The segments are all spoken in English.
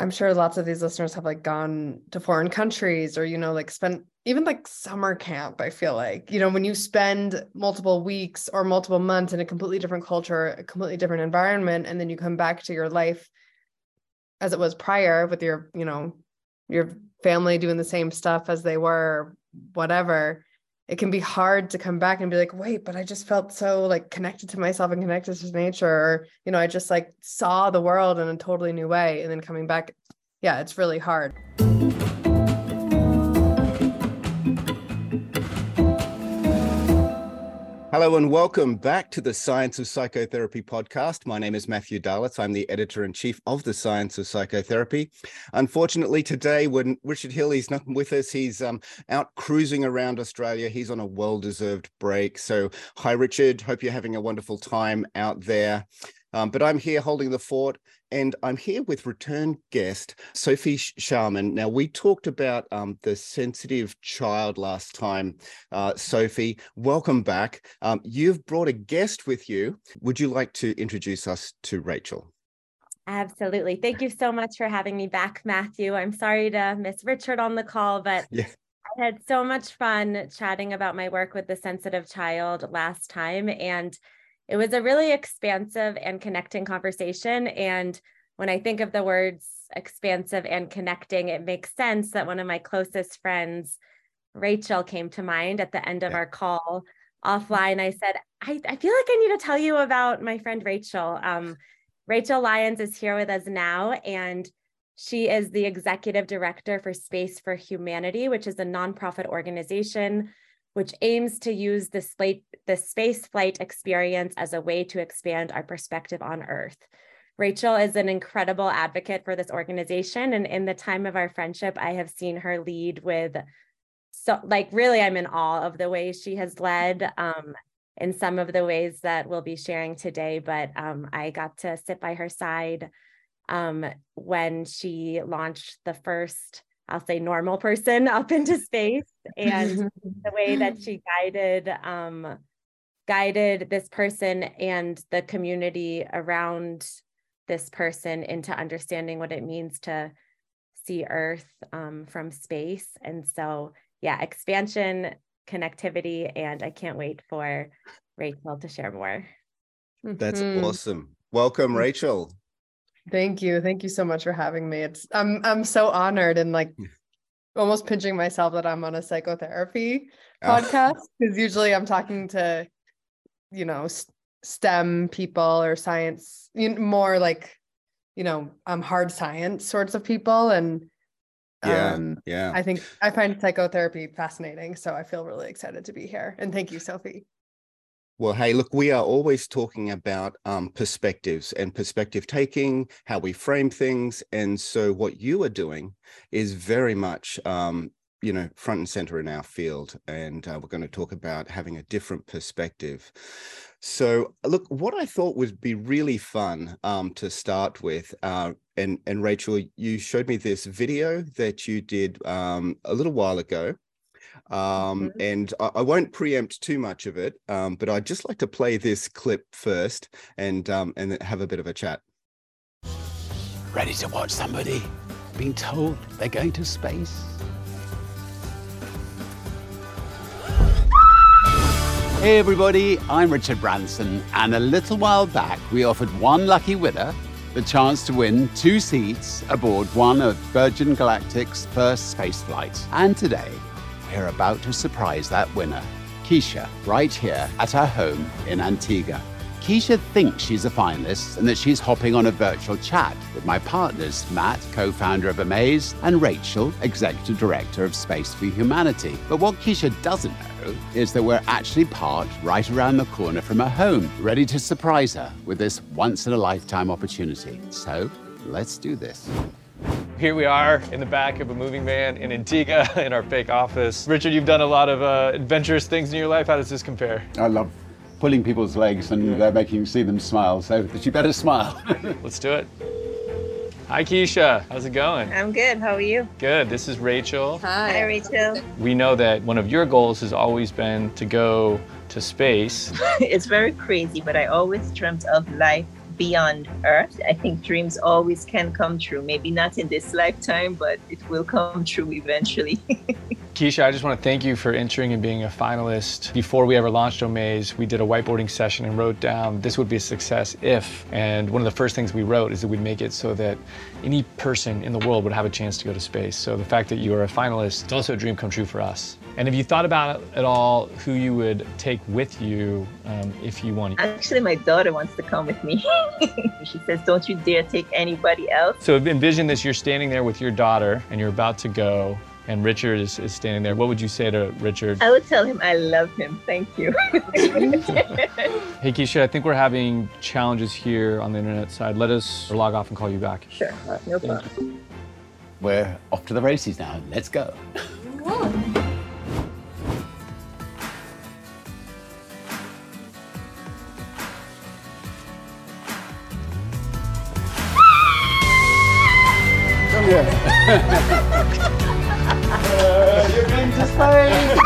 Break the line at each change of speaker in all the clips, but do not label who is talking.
I'm sure lots of these listeners have like gone to foreign countries or, you know, like spent even like summer camp. I feel like, you know, when you spend multiple weeks or multiple months in a completely different culture, a completely different environment, and then you come back to your life as it was prior with your, you know, your family doing the same stuff as they were, whatever it can be hard to come back and be like wait but i just felt so like connected to myself and connected to nature or you know i just like saw the world in a totally new way and then coming back yeah it's really hard
Hello and welcome back to the Science of Psychotherapy podcast. My name is Matthew Dahlitz. I'm the editor in chief of the Science of Psychotherapy. Unfortunately, today when Richard Hill is not with us, he's um, out cruising around Australia. He's on a well-deserved break. So, hi Richard. Hope you're having a wonderful time out there. Um, but I'm here holding the fort, and I'm here with return guest Sophie Schauermann. Now, we talked about um, the sensitive child last time. Uh, Sophie, welcome back. Um, you've brought a guest with you. Would you like to introduce us to Rachel?
Absolutely. Thank you so much for having me back, Matthew. I'm sorry to miss Richard on the call, but yeah. I had so much fun chatting about my work with the sensitive child last time. And it was a really expansive and connecting conversation. And when I think of the words expansive and connecting, it makes sense that one of my closest friends, Rachel, came to mind at the end of yeah. our call offline. I said, I, I feel like I need to tell you about my friend Rachel. Um, Rachel Lyons is here with us now, and she is the executive director for Space for Humanity, which is a nonprofit organization which aims to use the, the space flight experience as a way to expand our perspective on Earth. Rachel is an incredible advocate for this organization. And in the time of our friendship, I have seen her lead with so like really I'm in awe of the ways she has led um, in some of the ways that we'll be sharing today. But um, I got to sit by her side um, when she launched the first I'll say normal person up into space and the way that she guided um, guided this person and the community around this person into understanding what it means to see earth um, from space. And so yeah expansion connectivity and i can't wait for rachel to share more.
That's mm-hmm. awesome. Welcome rachel
Thank you. Thank you so much for having me. It's I'm I'm so honored and like almost pinching myself that I'm on a psychotherapy oh. podcast because usually I'm talking to you know STEM people or science you know, more like you know um hard science sorts of people and
yeah um, yeah
I think I find psychotherapy fascinating so I feel really excited to be here and thank you Sophie.
Well, hey, look, we are always talking about um, perspectives and perspective taking, how we frame things. And so, what you are doing is very much, um, you know, front and center in our field. And uh, we're going to talk about having a different perspective. So, look, what I thought would be really fun um, to start with, uh, and and Rachel, you showed me this video that you did um, a little while ago um, mm-hmm. And I, I, won't preempt too much of it, um, but I'd just like to play this clip first and um, and have a bit of a chat.
Ready to watch somebody being told they're going to space? Hey everybody, I'm Richard Branson, and a little while back we offered one lucky winner the chance to win two seats aboard one of Virgin Galactic's first space flights. And today, we're about to surprise that winner, Keisha, right here at her home in Antigua. Keisha thinks she's a finalist and that she's hopping on a virtual chat with my partners, Matt, co founder of Omaze, and Rachel, executive director of Space for Humanity. But what Keisha doesn't know is that we're actually parked right around the corner from her home, ready to surprise her with this once in a lifetime opportunity. So let's do this.
Here we are in the back of a moving van in Antigua in our fake office. Richard, you've done a lot of uh, adventurous things in your life. How does this compare?
I love pulling people's legs and yeah. uh, making see them smile. So you better smile.
Let's do it. Hi, Keisha. How's it going?
I'm good. How are you?
Good. This is Rachel.
Hi. Hi, Rachel.
We know that one of your goals has always been to go to space.
it's very crazy, but I always dreamt of life beyond Earth. I think dreams always can come true. Maybe not in this lifetime, but it will come true eventually.
Keisha, I just want to thank you for entering and being a finalist. Before we ever launched Omaze, we did a whiteboarding session and wrote down this would be a success if. And one of the first things we wrote is that we'd make it so that any person in the world would have a chance to go to space. So the fact that you are a finalist, it's also a dream come true for us. And have you thought about it at all who you would take with you um, if you won?
Actually, my daughter wants to come with me. she says, Don't you dare take anybody else.
So envision this you're standing there with your daughter and you're about to go and Richard is, is standing there. What would you say to Richard?
I would tell him I love him. Thank you.
hey, Keisha, I think we're having challenges here on the internet side. Let us log off and call you back.
Sure, no problem.
We're off to the races now. Let's go. Come here. you're going to space.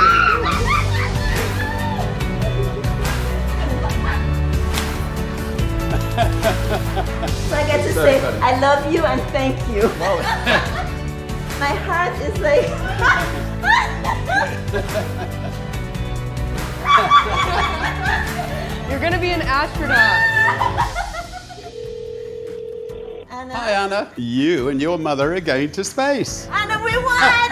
so I get to say. I love you and thank you. My heart is like.
You're gonna be an astronaut.
Anna. Hi, Anna. You and your mother are going to space.
Anna, we won!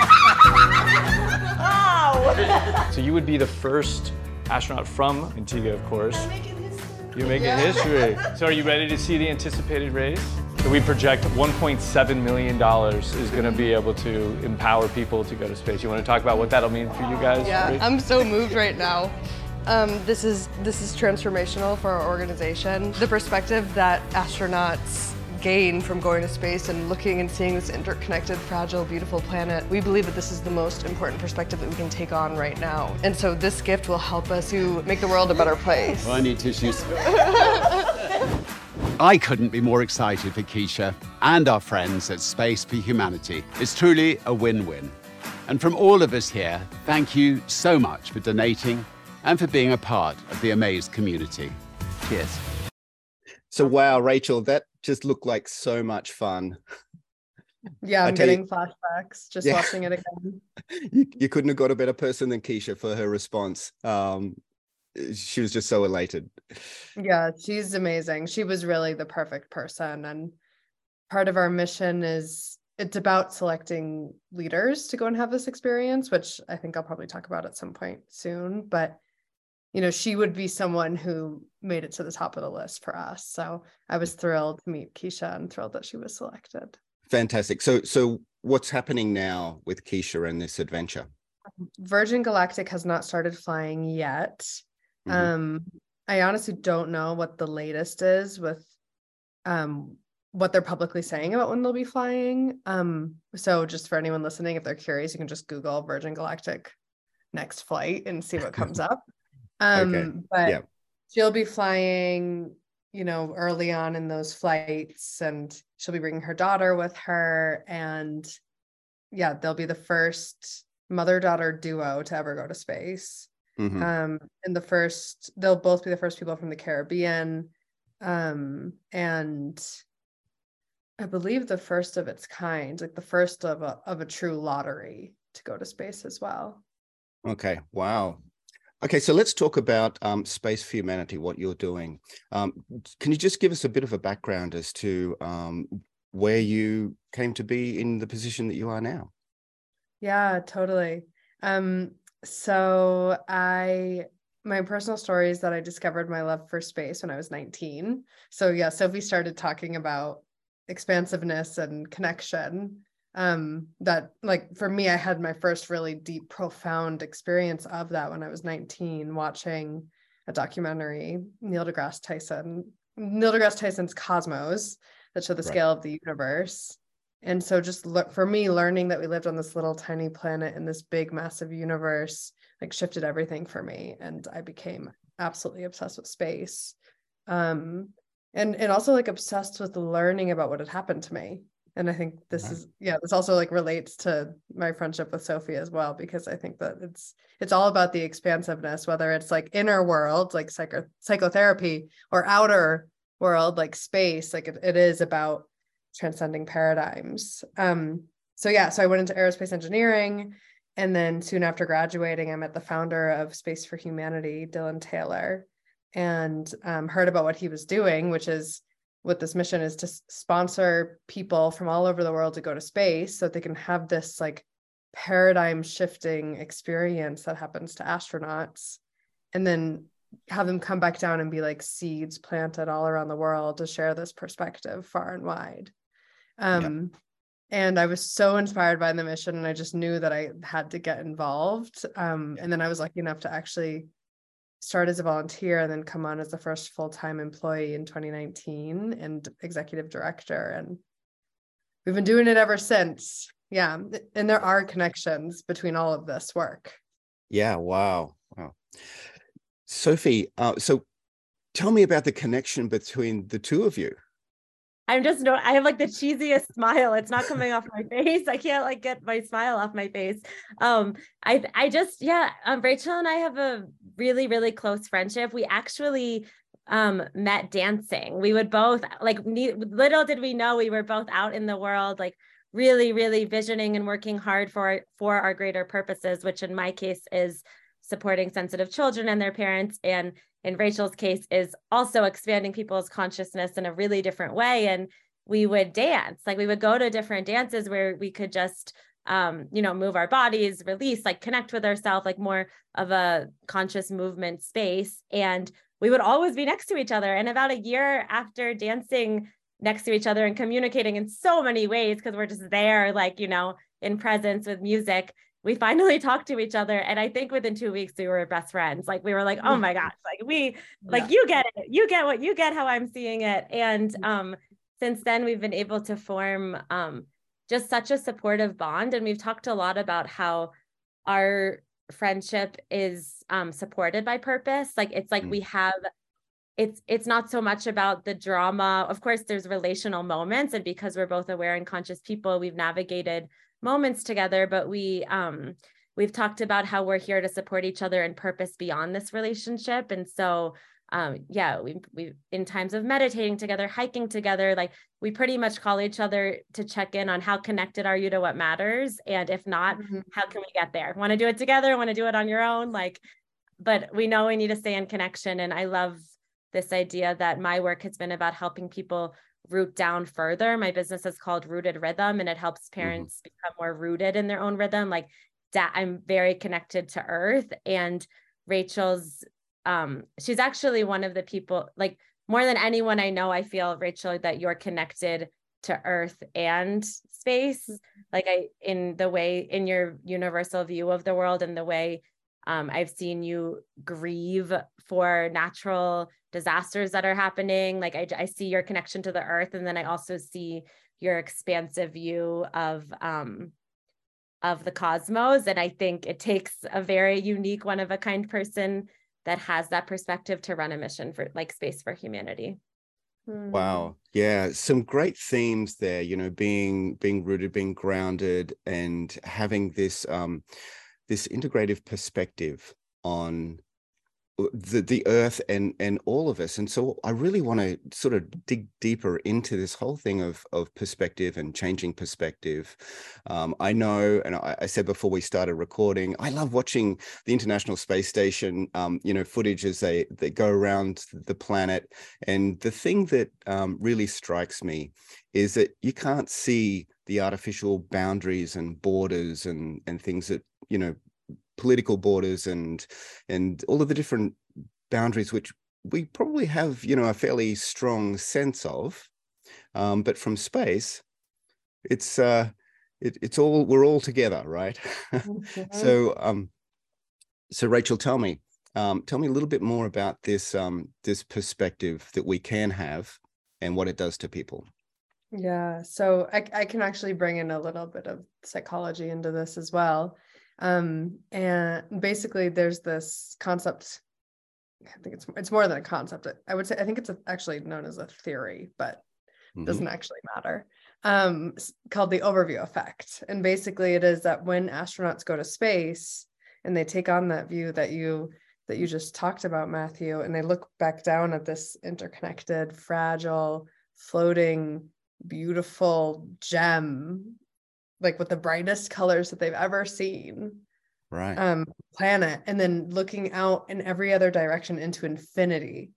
wow! so you would be the first astronaut from Antigua, of course.
I'm making history.
You're making yeah. history. So are you ready to see the anticipated race? So we project $1.7 million is going to be able to empower people to go to space. You want to talk about what that'll mean for you guys?
Yeah, I'm so moved right now. Um, this is this is transformational for our organization. The perspective that astronauts gain from going to space and looking and seeing this interconnected, fragile, beautiful planet. We believe that this is the most important perspective that we can take on right now. And so this gift will help us to make the world a better place.
Well, I need tissues. I couldn't be more excited for Keisha and our friends at Space for Humanity. It's truly a win-win. And from all of us here, thank you so much for donating and for being a part of the Omaze community. Cheers.
So wow, Rachel, that just looked like so much fun.
Yeah, I'm getting you, flashbacks just yeah. watching it again.
you, you couldn't have got a better person than Keisha for her response. Um, she was just so elated.
Yeah, she's amazing. She was really the perfect person. And part of our mission is it's about selecting leaders to go and have this experience, which I think I'll probably talk about at some point soon. But you know, she would be someone who made it to the top of the list for us. So I was thrilled to meet Keisha and thrilled that she was selected.
Fantastic. So so what's happening now with Keisha and this adventure?
Virgin Galactic has not started flying yet. Mm-hmm. Um, I honestly don't know what the latest is with um what they're publicly saying about when they'll be flying. Um, so just for anyone listening, if they're curious, you can just Google Virgin Galactic next flight and see what comes up. Um, okay. but yeah. she'll be flying, you know, early on in those flights, and she'll be bringing her daughter with her. And yeah, they'll be the first mother daughter duo to ever go to space. Mm-hmm. Um, and the first, they'll both be the first people from the Caribbean. Um, and I believe the first of its kind, like the first of a of a true lottery to go to space as well.
Okay. Wow. Okay, so let's talk about um, Space for Humanity, what you're doing. Um, can you just give us a bit of a background as to um, where you came to be in the position that you are now?
Yeah, totally. Um, so I my personal story is that I discovered my love for space when I was 19. So yeah, Sophie started talking about expansiveness and connection um that like for me i had my first really deep profound experience of that when i was 19 watching a documentary neil degrasse tyson neil degrasse tyson's cosmos that showed the scale of the universe. And so just look for me learning that we lived on this little tiny planet in this big massive universe like shifted everything for me and i became absolutely obsessed with space. Um and and also like obsessed with learning about what had happened to me and i think this is yeah this also like relates to my friendship with sophie as well because i think that it's it's all about the expansiveness whether it's like inner world like psycho psychotherapy or outer world like space like it, it is about transcending paradigms. Um so yeah so i went into aerospace engineering and then soon after graduating i met the founder of space for humanity dylan taylor and um, heard about what he was doing which is what this mission is to sponsor people from all over the world to go to space so that they can have this like paradigm shifting experience that happens to astronauts and then have them come back down and be like seeds planted all around the world to share this perspective far and wide um, yeah. and i was so inspired by the mission and i just knew that i had to get involved um, and then i was lucky enough to actually start as a volunteer and then come on as the first full-time employee in 2019 and executive director. And we've been doing it ever since. Yeah and there are connections between all of this work.
Yeah wow wow. Sophie uh, so tell me about the connection between the two of you
I'm just no, I have like the cheesiest smile. It's not coming off my face. I can't like get my smile off my face. Um, I I just yeah, um, Rachel and I have a really really close friendship. We actually um met dancing. We would both like ne- little did we know we were both out in the world like really really visioning and working hard for for our greater purposes, which in my case is supporting sensitive children and their parents and in Rachel's case is also expanding people's consciousness in a really different way. And we would dance, like we would go to different dances where we could just um, you know, move our bodies, release, like connect with ourselves, like more of a conscious movement space. And we would always be next to each other. And about a year after dancing next to each other and communicating in so many ways, because we're just there, like, you know, in presence with music, we finally talked to each other and i think within two weeks we were best friends. Like we were like oh my gosh like we like you get it you get what you get how i'm seeing it. And um since then we've been able to form um just such a supportive bond and we've talked a lot about how our friendship is um supported by purpose. Like it's like mm. we have it's it's not so much about the drama. Of course there's relational moments and because we're both aware and conscious people we've navigated moments together but we um we've talked about how we're here to support each other and purpose beyond this relationship. And so um yeah we we in times of meditating together hiking together like we pretty much call each other to check in on how connected are you to what matters? And if not mm-hmm. how can we get there? Want to do it together? Want to do it on your own? Like but we know we need to stay in connection. And i love this idea that my work has been about helping people root down further. My business is called Rooted Rhythm and it helps mm-hmm. parents mm-hmm. become more rooted in their own rhythm. Like that, I'm very connected to earth. And Rachel's, um, she's actually one of the people, like more than anyone I know, I feel, Rachel, that you're connected to earth and space. Mm-hmm. Like I, in the way, in your universal view of the world and the way um, I've seen you grieve for natural disasters that are happening. Like I, I see your connection to the earth, and then I also see your expansive view of um, of the cosmos. And I think it takes a very unique, one of a kind person that has that perspective to run a mission for like space for humanity.
Wow. Yeah, some great themes there, you know, being being rooted, being grounded and having this um this integrative perspective on the the earth and and all of us. And so i really want to sort of dig deeper into this whole thing of of perspective and changing perspective. Um, i know and I, I, said before we started recording i love watching the international space station um, you know footage as they they go around the planet. And the thing that um, really strikes me is that you can't see the artificial boundaries and borders and and things that you know political borders and and all of the different boundaries which we probably have you know a fairly strong sense of um, but from space it's uh it, it's all we're all together right? Okay. so um so rachel tell me um tell me a little bit more about this um this perspective that we can have and what it does to people.
Yeah so i, I can actually bring in a little bit of psychology into this as well um, and basically, there's this concept. I think it's it's more than a concept. I would say I think it's a, actually known as a theory, but mm-hmm. doesn't actually matter. Um, called the overview effect, and basically, it is that when astronauts go to space and they take on that view that you that you just talked about, Matthew, and they look back down at this interconnected, fragile, floating, beautiful gem, like with the brightest colors that they've ever seen.
Right.
Um, planet, and then looking out in every other direction into infinity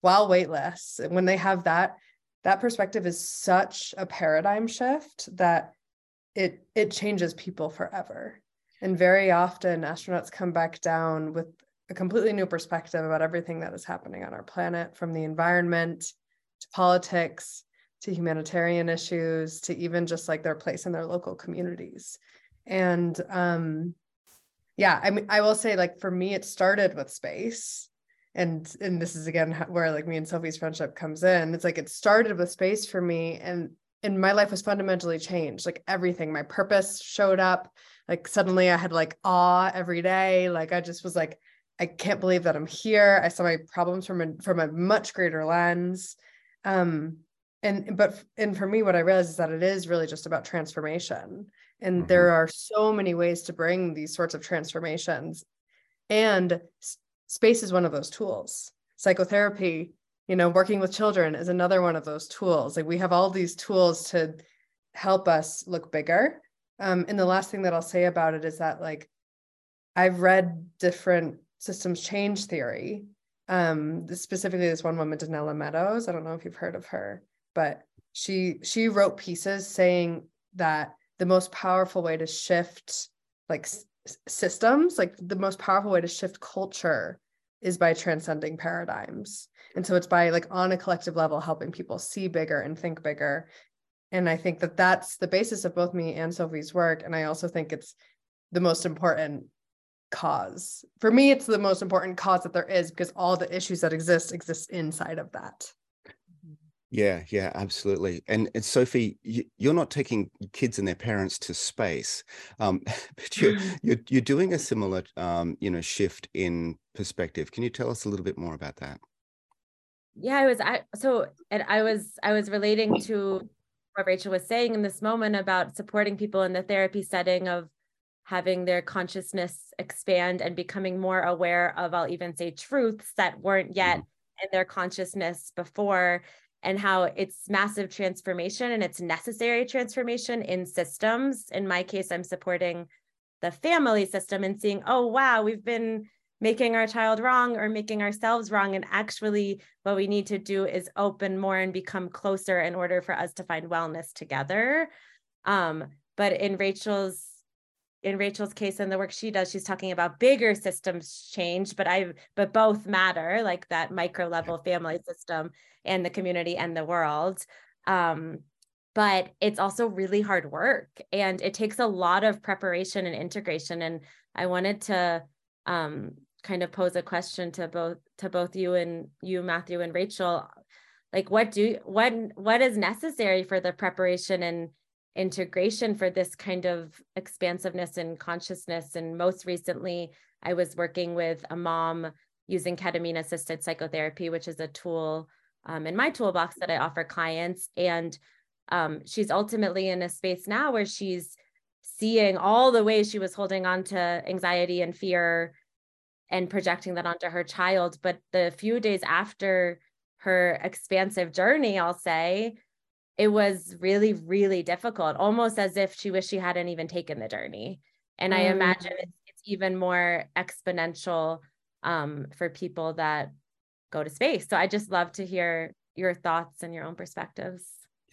while weightless. And when they have that, that perspective is such a paradigm shift that it it changes people forever. And very often astronauts come back down with a completely new perspective about everything that is happening on our planet, from the environment to politics to humanitarian issues to even just like their place in their local communities. And um, yeah, I mean, I will say, like for me, it started with space. And and this is again where like me and Sophie's friendship comes in. It's like it started with space for me, and and my life was fundamentally changed. Like everything, my purpose showed up. Like suddenly, I had like awe every day. Like I just was like, I can't believe that I'm here. I saw my problems from a from a much greater lens. Um, and but and for me, what I realized is that it is really just about transformation. And mm-hmm. there are so many ways to bring these sorts of transformations. And space is one of those tools. Psychotherapy, you know, working with children is another one of those tools. Like we have all these tools to help us look bigger. Um, and the last thing that I'll say about it is that like I've read different systems change theory. Um, specifically, this one woman, Donella Meadows. I don't know if you've heard of her, but she she wrote pieces saying that the most powerful way to shift like s- systems, like the most powerful way to shift culture, is by transcending paradigms. And so it's by like on a collective level helping people see bigger and think bigger. And I think that that's the basis of both me and Sophie's work. And I also think it's the most important cause. For me, it's the most important cause that there is because all the issues that exist exist inside of that.
Yeah, yeah, absolutely. And, and Sophie, you, are not taking kids and their parents to space, um, but you're, mm. you're you're doing a similar, um, you know, shift in perspective. Can you tell us a little bit more about that?
Yeah, I was. I so, and I was I was relating to what Rachel was saying in this moment about supporting people in the therapy setting of having their consciousness expand and becoming more aware of, I'll even say, truths that weren't yet mm-hmm. in their consciousness before, and how it's massive transformation and it's necessary transformation in systems. In my case, I'm supporting the family system and seeing, oh, wow, we've been making our child wrong or making ourselves wrong. And actually, what we need to do is open more and become closer in order for us to find wellness together. Um, but in Rachel's in Rachel's case and the work she does, she's talking about bigger systems change, but I but both matter, like that micro level family system and the community and the world. Um, but it's also really hard work and it takes a lot of preparation and integration. And I wanted to um, kind of pose a question to both to both you and you, Matthew and Rachel. Like what do what what is necessary for the preparation and integration for this kind of expansiveness and consciousness. And most recently, I was working with a mom using ketamine assisted psychotherapy, which is a tool um, in my toolbox that I offer clients. And um, she's ultimately in a space now where she's seeing all the ways she was holding on to anxiety and fear and projecting that onto her child. But the few days after her expansive journey, I'll say, it was really, really difficult, almost as if she wished she hadn't even taken the journey. And mm. I imagine it's, it's, even more exponential um, for people that go to space. So I just love to hear your thoughts and your own perspectives.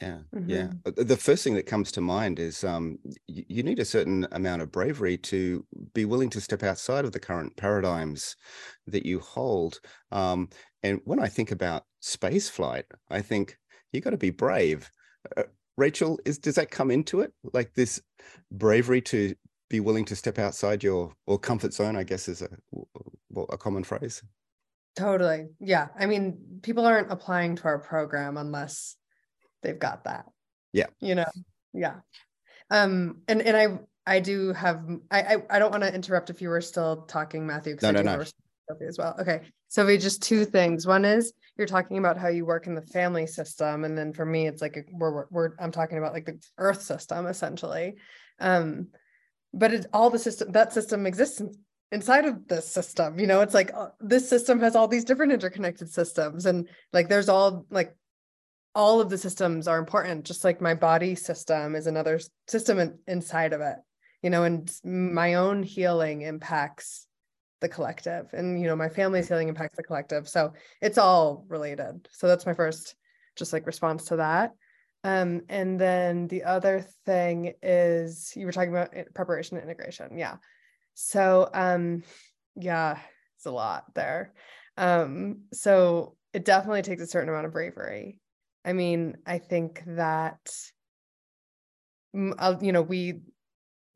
Yeah, mm-hmm. yeah. The first thing that comes to mind is um, you need a certain amount of bravery to be willing to step outside of the current paradigms that you hold. Um, and when I think about space flight, I think you got to be brave. Uh, Rachel, is does that come into it? Like this bravery to be willing to step outside your or comfort zone, I guess is a a common phrase.
Totally. Yeah. I mean, people aren't applying to our program unless they've got that.
Yeah.
You know. Yeah. Um and and I I do have I I, I don't want to interrupt if you were still talking Matthew
no, no, no.
Sophie as well. Okay. So we just two things. One is you're talking about how you work in the family system. And then for me, it's like, we're, we're, I'm talking about like the earth system essentially. Um, but it's all the system, that system exists in, inside of this system you know it's like uh, this system has all these different interconnected systems and like there's all like all of the systems are important just like my body system is another system in, inside of it you know and my own healing impacts the collective and you know my family's healing impacts the collective so it's all related. So that's my first just like response to that. Um and then the other thing is you were talking about preparation and integration. Yeah. So um yeah it's a lot there. Um so it definitely takes a certain amount of bravery. I mean i think that you know we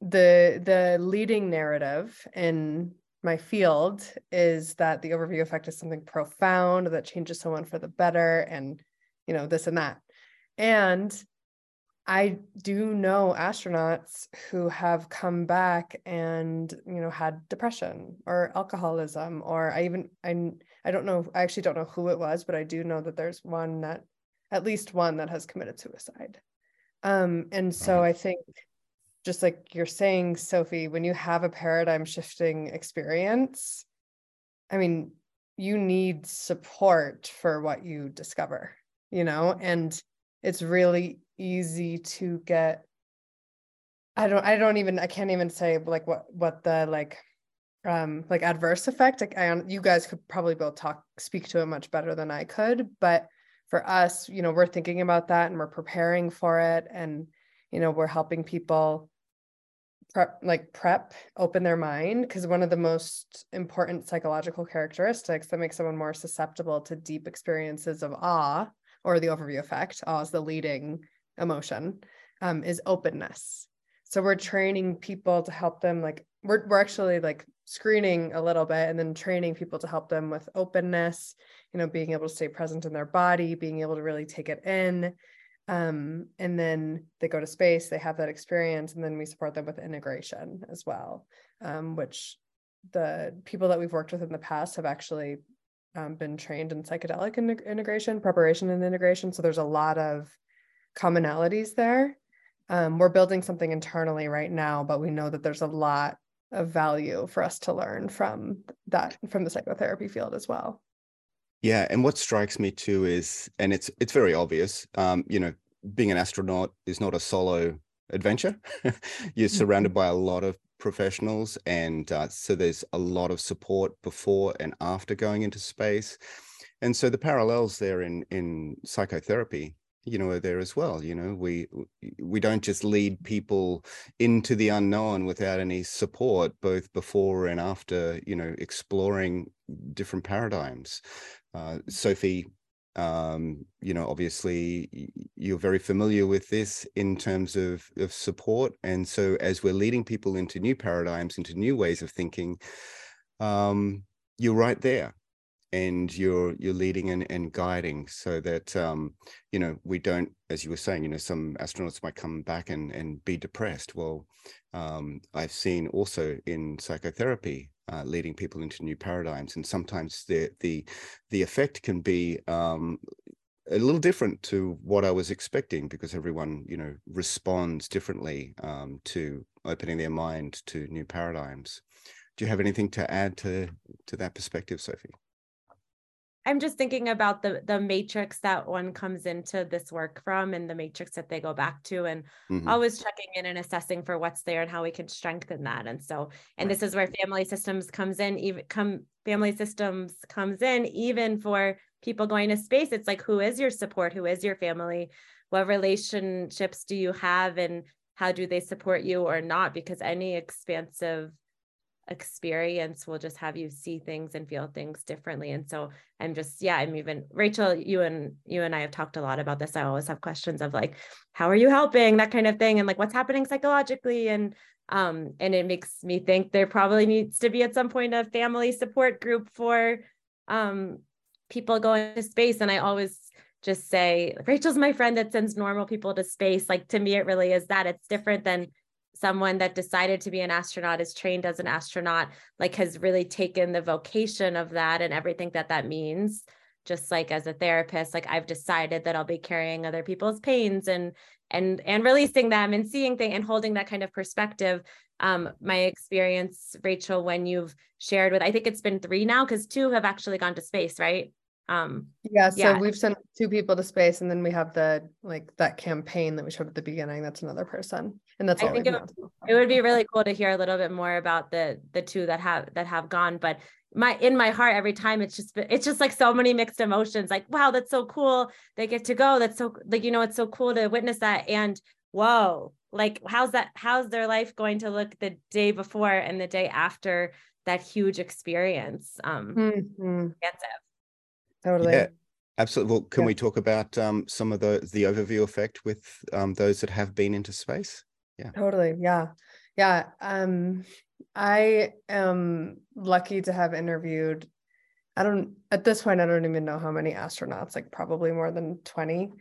the the leading narrative in my field is that the overview effect is something profound that changes someone for the better and you know this and that. And i do know astronauts who have come back and you know had depression or alcoholism or i even i i don't know i actually don't know who it was but i do know that there's one that at least one that has committed suicide. Um and so i think just like you're saying, Sophie, when you have a paradigm shifting experience, I mean, you need support for what you discover, you know, and it's really easy to get I don't I don't even I can't even say like what what the like um like adverse effect like I you guys could probably both talk speak to it much better than I could but for us you know we're thinking about that and we're preparing for it and you know we're helping people prep like prep open their mind because one of the most important psychological characteristics that makes someone more susceptible to deep experiences of awe or the overview effect awe is the leading emotion um, is openness. So we're training people to help them like we're, we're actually like screening a little bit and then training people to help them with openness you know being able to stay present in their body being able to really take it in um, and then they go to space they have that experience and then we support them with integration as well. Um, which the people that we've worked with in the past have actually um, been trained in psychedelic in- integration preparation and integration. So there's a lot of commonalities there. Um, we're building something internally right now but we know that there's a lot of value for us to learn from that from the psychotherapy field as well
yeah, and what strikes me too is, and it's it's very obvious. Um, you know, being an astronaut is not a solo adventure. You're surrounded mm-hmm. by a lot of professionals, and uh, so there's a lot of support before and after going into space. And so the parallels there in in psychotherapy you know are there as well you know we we don't just lead people into the unknown without any support both before and after you know exploring different paradigms uh, Sophie, um, you know, obviously you're very familiar with this in terms of, of support. And so as we're leading people into new paradigms, into new ways of thinking, um, you're right there and you're you're leading and, and guiding so that um, you know we don't as you were saying you know some astronauts might come back and and be depressed well um, i've seen also in psychotherapy uh, leading people into new paradigms. And sometimes the the the effect can be um, a little different to what I was expecting because everyone, you know, responds differently um, to opening their mind to new paradigms. Do you have anything to add to to that perspective, Sophie?
I'm just thinking about the the matrix that one comes into this work from and the matrix that they go back to and mm-hmm. always checking in and assessing for what's there and how we can strengthen that. And so and right. this is where family systems comes in even come family systems comes in even for people going to space. It's like who is your support? Who is your family? What relationships do you have and how do they support you or not because any expansive experience will just have you see things and feel things differently and so i'm just yeah i'm even rachel you and you and i have talked a lot about this i always have questions of like how are you helping? that kind of thing and like what's happening psychologically? and um and it makes me think there probably needs to be at some point a family support group for um people going to space and i always just say rachel's my friend that sends normal people to space. Like to me it really is that it's different than someone that decided to be an astronaut is trained as an astronaut like has really taken the vocation of that and everything that that means. Just like as a therapist like i've decided that i'll be carrying other people's pains and and and releasing them and seeing things and holding that kind of perspective. Um my experience rachel when you've shared with i think it's been three now because two have actually gone to space right?
Um yeah so yeah. we've sent two people to space and then we have the like that campaign that we showed at the beginning that's another person and that's
i think it, it would be really cool to hear a little bit more about the the two that have that have gone but my in my heart every time it's just it's just like so many mixed emotions like wow that's so cool. They get to go. That's so like you know it's so cool to witness that. And whoa like how's that how's their life going to look the day before and the day after that huge experience? Um mm-hmm.
totally. Yeah
absolutely. Well can yeah. we talk about um some of the the overview effect with um those that have been into space yeah
totally yeah yeah um I am lucky to have interviewed. I don't at this point I don't even know how many astronauts, like probably more than 20.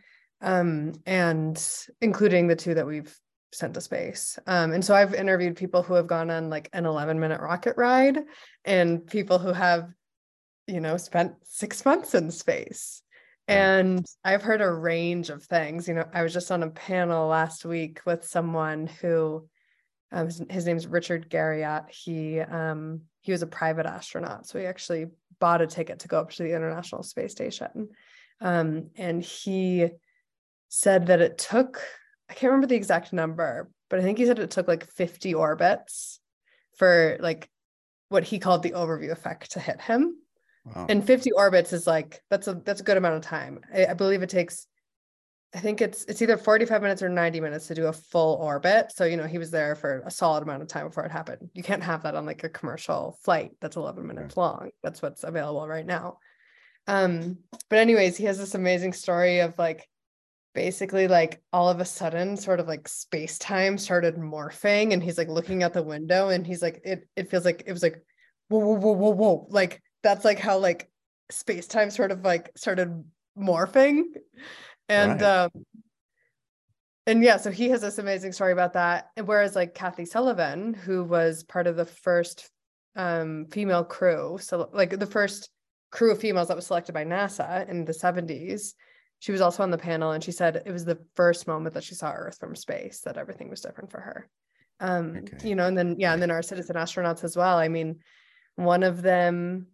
Um, and including the two that we've sent to space. Um, and so I've interviewed people who have gone on like an 11 minute rocket ride and people who have, you know, spent six months in space. And I've heard a range of things. You know, I was just on a panel last week with someone who um, his, his name's Richard Garriott. He um, he was a private astronaut, so he actually bought a ticket to go up to the International Space Station. Um, and he said that it took I can't remember the exact number, but I think he said it took like 50 orbits for like what he called the overview effect to hit him. Wow. And 50 orbits is like that's a that's a good amount of time. I, I believe it takes I think it's it's either 45 minutes or 90 minutes to do a full orbit. So, you know, he was there for a solid amount of time before it happened. You can't have that on like a commercial flight that's 11 minutes long. That's what's available right now. Um, but anyways, he has this amazing story of like basically like all of a sudden sort of like space time started morphing and he's like looking out the window and he's like it it feels like it was like whoa whoa whoa whoa whoa like that's like how like space time sort of like started morphing and right. um and yeah so he has this amazing story about that and whereas like kathy sullivan who was part of the first um female crew so like the first crew of females that was selected by nasa in the 70s she was also on the panel and she said it was the first moment that she saw earth from space that everything was different for her um okay. you know and then yeah and then our citizen astronauts as well i mean one of them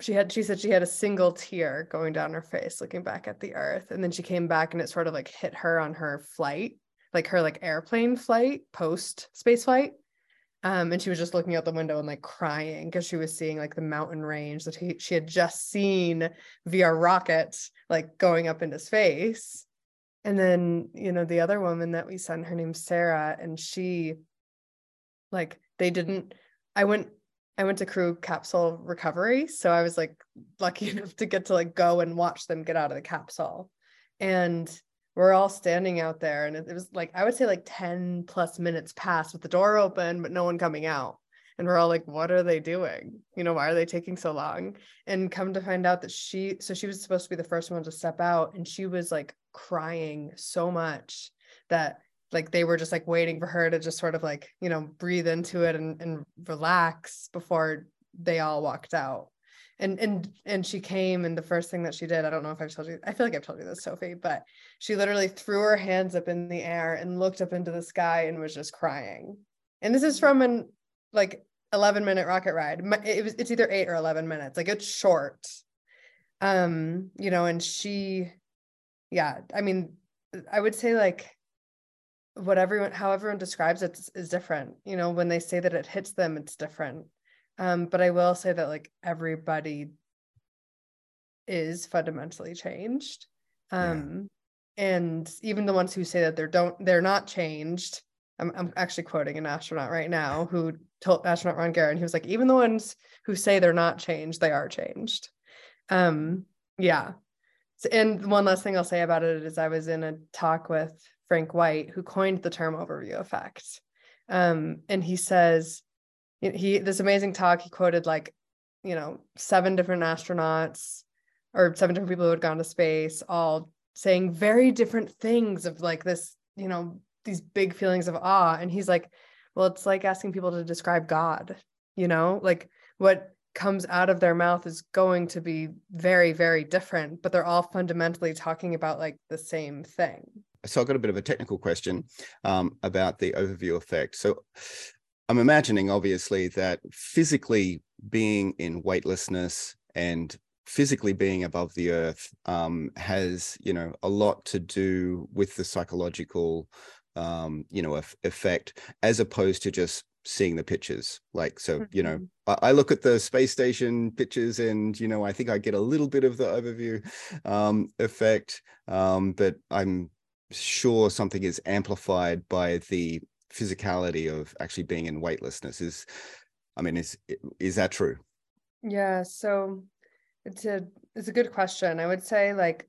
she had she said she had a single tear going down her face looking back at the earth and then she came back and it sort of like hit her on her flight like her like airplane flight post space flight. Um, and she was just looking out the window and like crying because she was seeing like the mountain range that he, she had just seen via rocket like going up into space. And then you know the other woman that we sent her name's sarah and she like they didn't i went I went to crew capsule recovery. So I was like lucky enough to get to like go and watch them get out of the capsule. And we're all standing out there. And it, was like, I would say like 10 plus minutes passed with the door open, but no one coming out. And we're all like, what are they doing? You know, why are they taking so long? And come to find out that she, so she was supposed to be the first one to step out. And she was like crying so much that like they were just like waiting for her to just sort of like you know breathe into it and, and relax before they all walked out. And and and she came and the first thing that she did i don't know if i've told you i feel like i've told you this sophie but she literally threw her hands up in the air and looked up into the sky and was just crying. And this is from an like 11 minute rocket ride. It was it's either 8 or 11 minutes like it's short. Um you know and she yeah i mean i would say like what everyone how everyone describes it is, different. You know when they say that it hits them it's different. Um but i will say that like everybody is fundamentally changed. Um yeah. and even the ones who say that they're don't they're not changed I'm, I'm actually quoting an astronaut right now who told astronaut ron garan he was like even the ones who say they're not changed they are changed. Um yeah. And one last thing i'll say about it is i was in a talk with Frank White, who coined the term overview effect. Um, and he says, he this amazing talk, he quoted like, you know, seven different astronauts or seven different people who had gone to space, all saying very different things of like this, you know, these big feelings of awe. And he's like, well, it's like asking people to describe God, you know, like what comes out of their mouth is going to be very very different but they're all fundamentally talking about like the same thing
so i've got a bit of a technical question um, about the overview effect so i'm imagining obviously that physically being in weightlessness and physically being above the earth um, has you know a lot to do with the psychological um, you know effect as opposed to just seeing the pictures like so you know mm-hmm. I, I, look at the space station pictures and you know i think i get a little bit of the overview um, effect um, but i'm sure something is amplified by the physicality of actually being in weightlessness is i mean is is that true?
Yeah so it's a it's a good question. I would say like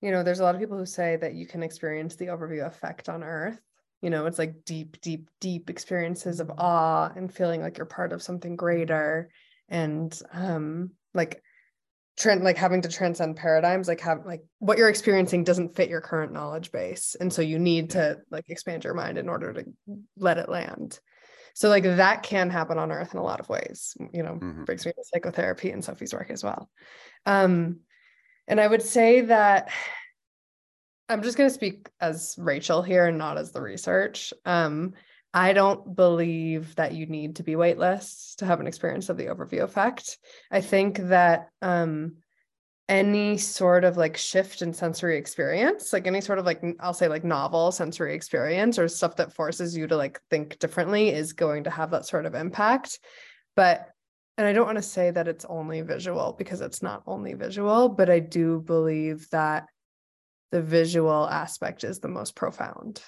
you know there's a lot of people who say that you can experience the overview effect on earth. You know it's like deep deep deep experiences of awe and feeling like you're part of something greater. And um like trend like having to transcend paradigms like have like what you're experiencing doesn't fit your current knowledge base and so you need to like expand your mind in order to let it land so like that can happen on earth in a lot of ways you know mm-hmm. brings me to psychotherapy and sophie's work as well um and i would say that I'm just going to speak as Rachel here and not as the research. Um, I don't believe that you need to be weightless to have an experience of the overview effect. I think that um, any sort of like shift in sensory experience, like any sort of like, I'll say like novel sensory experience or stuff that forces you to like think differently is going to have that sort of impact. But, and I don't want to say that it's only visual because it's not only visual, but I do believe that the visual aspect is the most profound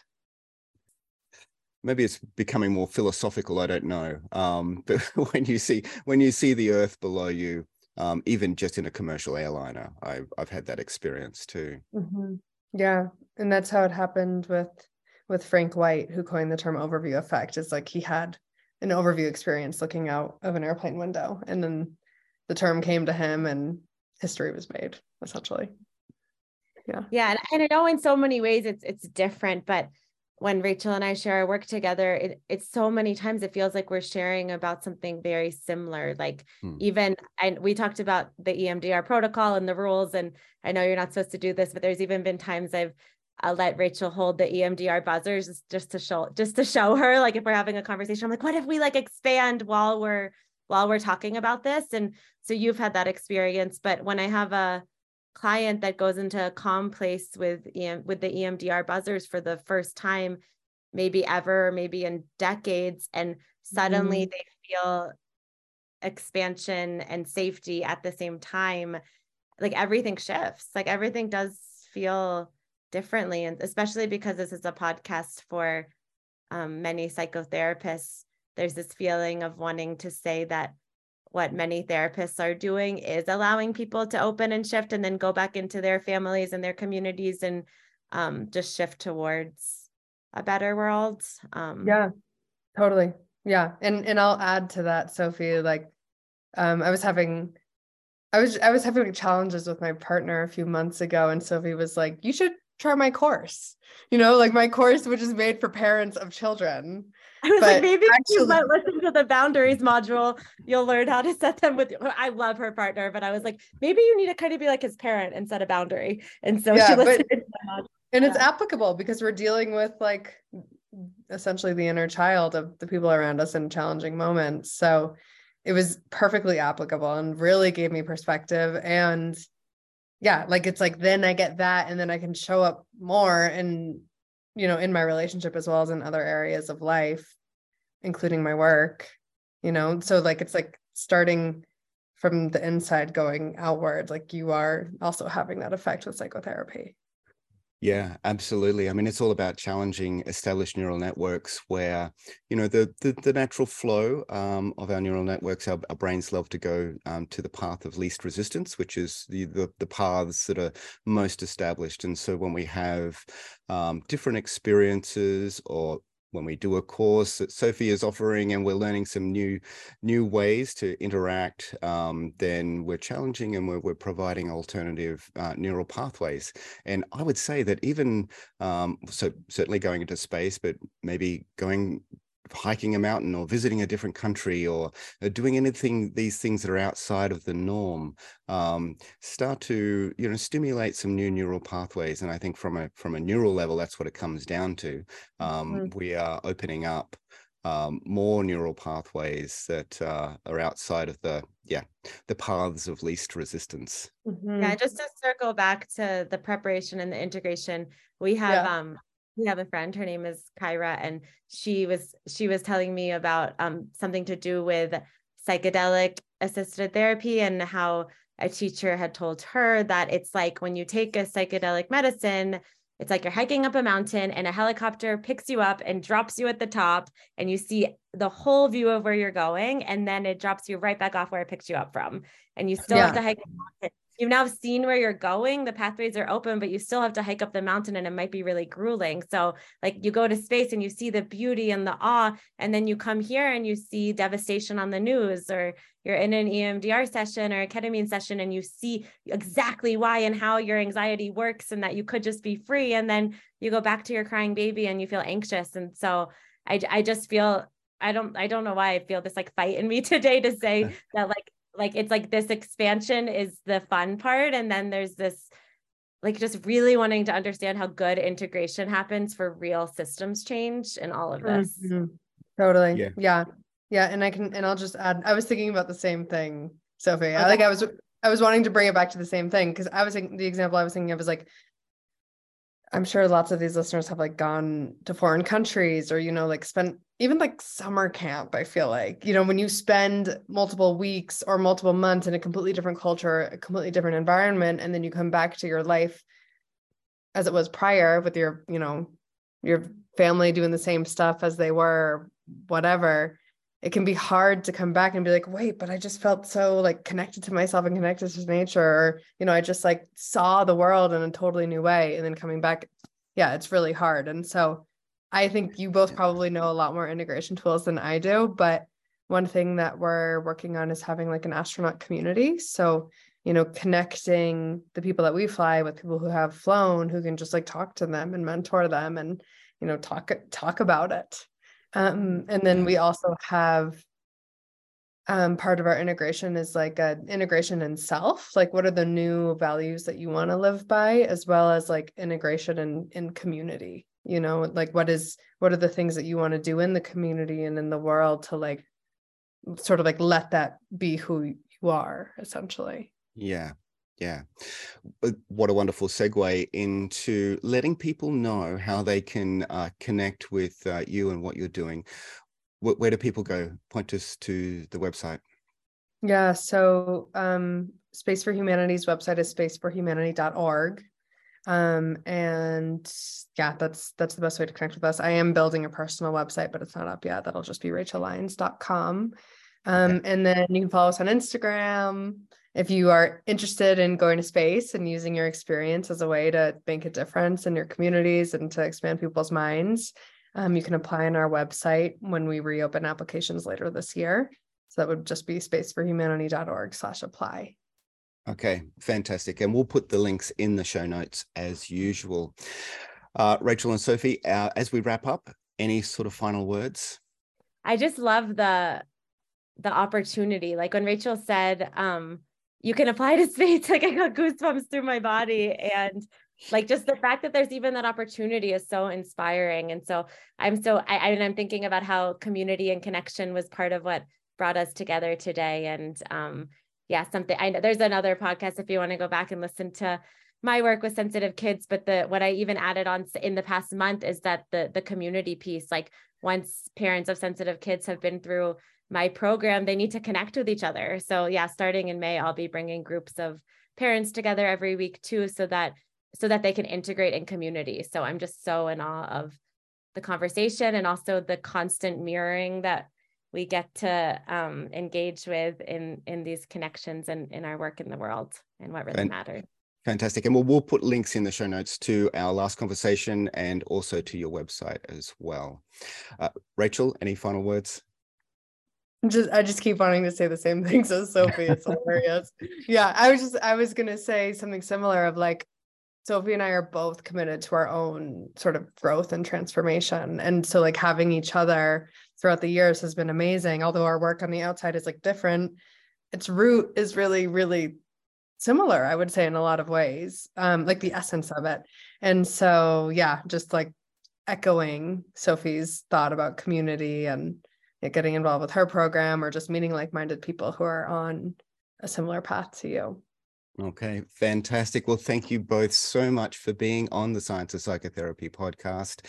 maybe it's becoming more philosophical i don't know um, but when you see when you see the earth below you um, even just in a commercial airliner i've, I've had that experience too.
Mm-hmm. yeah and that's how it happened with with frank white who coined the term overview effect. Is like he had an overview experience looking out of an airplane window and then the term came to him and history was made essentially.
Yeah. Yeah and, and i know in so many ways it's it's different but when rachel and i share our work together it, it's so many times it feels like we're sharing about something very similar like hmm. even and we talked about the emdr protocol and the rules and i know you're not supposed to do this but there's even been times i've I'll let Rachel hold the EMDR buzzers just to show just to show her like if we're having a conversation I'm like what if we like expand while we're while we're talking about this and so you've had that experience but when I have a client that goes into a calm place with EM, with the EMDR buzzers for the first time, maybe ever, maybe in decades, and suddenly mm. they feel expansion and safety at the same time, like everything shifts. Like everything does feel differently, and especially because this is a podcast for um, many psychotherapists. There's this feeling of wanting to say that what many therapists are doing is allowing people to open and shift and then go back into their families and their communities and um, just shift towards a better world. Um,
yeah, totally. Yeah. And, and I'll add to that, Sophie, like, um, I was having, I was, I was having challenges with my partner a few months ago and Sophie was like, you should try my course, you know, like my course, which is made for parents of children.
I was but like, maybe actually, you might listen to the boundaries module. You'll learn how to set them with. I love her partner, but I was like, maybe you need to kind of be like his parent and set a boundary. And so yeah, she listened
And yeah. it's applicable because we're dealing with like essentially the inner child of the people around us in challenging moments. So it was perfectly applicable and really gave me perspective. And yeah, like it's like then I get that, and then I can show up more and you know, in my relationship as well as in other areas of life, including my work, you know. So like it's like starting from the inside going outward, like you are also having that effect with psychotherapy.
Yeah, absolutely. I mean, it's all about challenging established neural networks where, you know, the the, the natural flow um, of our neural networks, our, our brains love to go um, to the path of least resistance, which is the, the, the paths that are most established. And so when we have um, different experiences or when we do a course that Sophie is offering and we're learning some new new ways to interact, um, then we're challenging and we're, we're providing alternative uh, neural pathways. And I would say that even um, so, certainly going into space, but maybe going hiking a mountain or visiting a different country or uh, doing anything these things that are outside of the norm um, start to you know stimulate some new neural pathways and i think from a from a neural level that's what it comes down to um, mm-hmm. we are opening up um, more neural pathways that uh, are outside of the yeah the paths of least resistance
mm-hmm. yeah just to circle back to the preparation and the integration we have yeah. um we have a friend her name is kyra and she was she was telling me about um something to do with psychedelic assisted therapy and how a teacher had told her that it's like when you take a psychedelic medicine it's like you're hiking up a mountain and a helicopter picks you up and drops you at the top and you see the whole view of where you're going and then it drops you right back off where it picked you up from and you still yeah. have to hike you've now seen where you're going the pathways are open but you still have to hike up the mountain and it might be really grueling. So like you go to space and you see the beauty and the awe and then you come here and you see devastation on the news or you're in an EMDR session or a ketamine session and you see exactly why and how your anxiety works and that you could just be free. And then you go back to your crying baby and you feel anxious. And so I I just feel I don't I don't know why I feel this like fight in me today to say that like like it's like this expansion is the fun part and then there's this like just really wanting to understand how good integration happens for real systems change and all of this mm-hmm.
totally yeah. yeah yeah and i can and i'll just add i was thinking about the same thing sophie okay. i like i was i was wanting to bring it back to the same thing because i was thinking the example i was thinking of is like I'm sure lots of these listeners have like gone to foreign countries or, you know, like spent even like summer camp. I feel like, you know, when you spend multiple weeks or multiple months in a completely different culture, a completely different environment, and then you come back to your life as it was prior with your, you know, your family doing the same stuff as they were, whatever it can be hard to come back and be like wait but i just felt so like connected to myself and connected to nature or you know i just like saw the world in a totally new way and then coming back yeah it's really hard. And so i think you both probably know a lot more integration tools than i do but one thing that we're working on is having like an astronaut community. So you know connecting the people that we fly with people who have flown who can just like talk to them and mentor them and you know talk talk about it um, and then we also have um, part of our integration is like integration in self. Like, what are the new values that you want to live by, as well as like integration in in community. You know, like what is what are the things that you want to do in the community and in the world to like sort of like let that be who you are, essentially.
Yeah, yeah. What a wonderful segue into letting people know how they can uh, connect with uh, you and what you're doing. Where, where do people go? Point us to the website.
Yeah. So, um, Space for Humanity's website is spaceforhumanity.org. Um, and yeah, that's that's the best way to connect with us. I am building a personal website, but it's not up yet. That'll just be rachellyons.com. Um, okay. and then you can follow us on Instagram if you are interested in going to space and using your experience as a way to make a difference in your communities and to expand people's minds, um, you can apply on our website when we reopen applications later this year. So that would just be spaceforhumanity.org slash apply.
Okay, fantastic. And we'll put the links in the show notes as usual. Uh, Rachel and Sophie, uh, as we wrap up, any sort of final words?
I just love the the opportunity. Like when Rachel said, um, you can apply to space. Like I got goosebumps through my body. And like just the fact that there's even that opportunity is so inspiring. And so I'm so I, I and I'm thinking about how community and connection was part of what brought us together today. And um, yeah, something I know there's another podcast if you want to go back and listen to my work with sensitive kids but the what i even added on in the past month is that the the community piece like once parents of sensitive kids have been through my program, they need to connect with each other. So yeah, starting in May, I'll be bringing groups of parents together every week too, so that so that they can integrate in community. So I'm just so in awe of the conversation and also the constant mirroring that we get to um, engage with in in these connections and in our work in the world and what really matters.
Fantastic. And we'll, we'll put links in the show notes to our last conversation and also to your website as well. Uh, Rachel, any final words?
Just I just keep wanting to say the same things as Sophie. It's hilarious. Yeah, I was just I was gonna say something similar of like Sophie and I are both committed to our own sort of growth and transformation. And so like having each other throughout the years has been amazing. Although our work on the outside is like different, its root is really, really similar, I would say, in a lot of ways, um, like the essence of it. And so, yeah, just like echoing Sophie's thought about community and getting involved with her program or just meeting like minded people who are on a similar path to you.
Okay, fantastic. Well, thank you both so much for being on the Science of Psychotherapy podcast.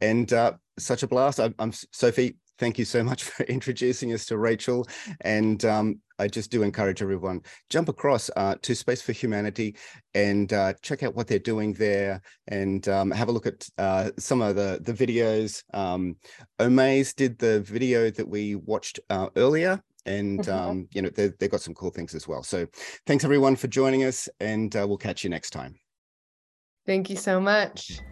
And uh, such a blast. I'm, I'm Sophie thank you so much for introducing us to Rachel. And um, I just do encourage everyone jump across uh, to Space for Humanity and uh, check out what they're doing there, and um, have a look at uh, some of the the videos. Um, Omaze did the video that we watched uh, earlier. And mm-hmm. um, you know they, they've got some cool things as well. So, thanks everyone for joining us, and uh, we'll catch you next time.
Thank you so much.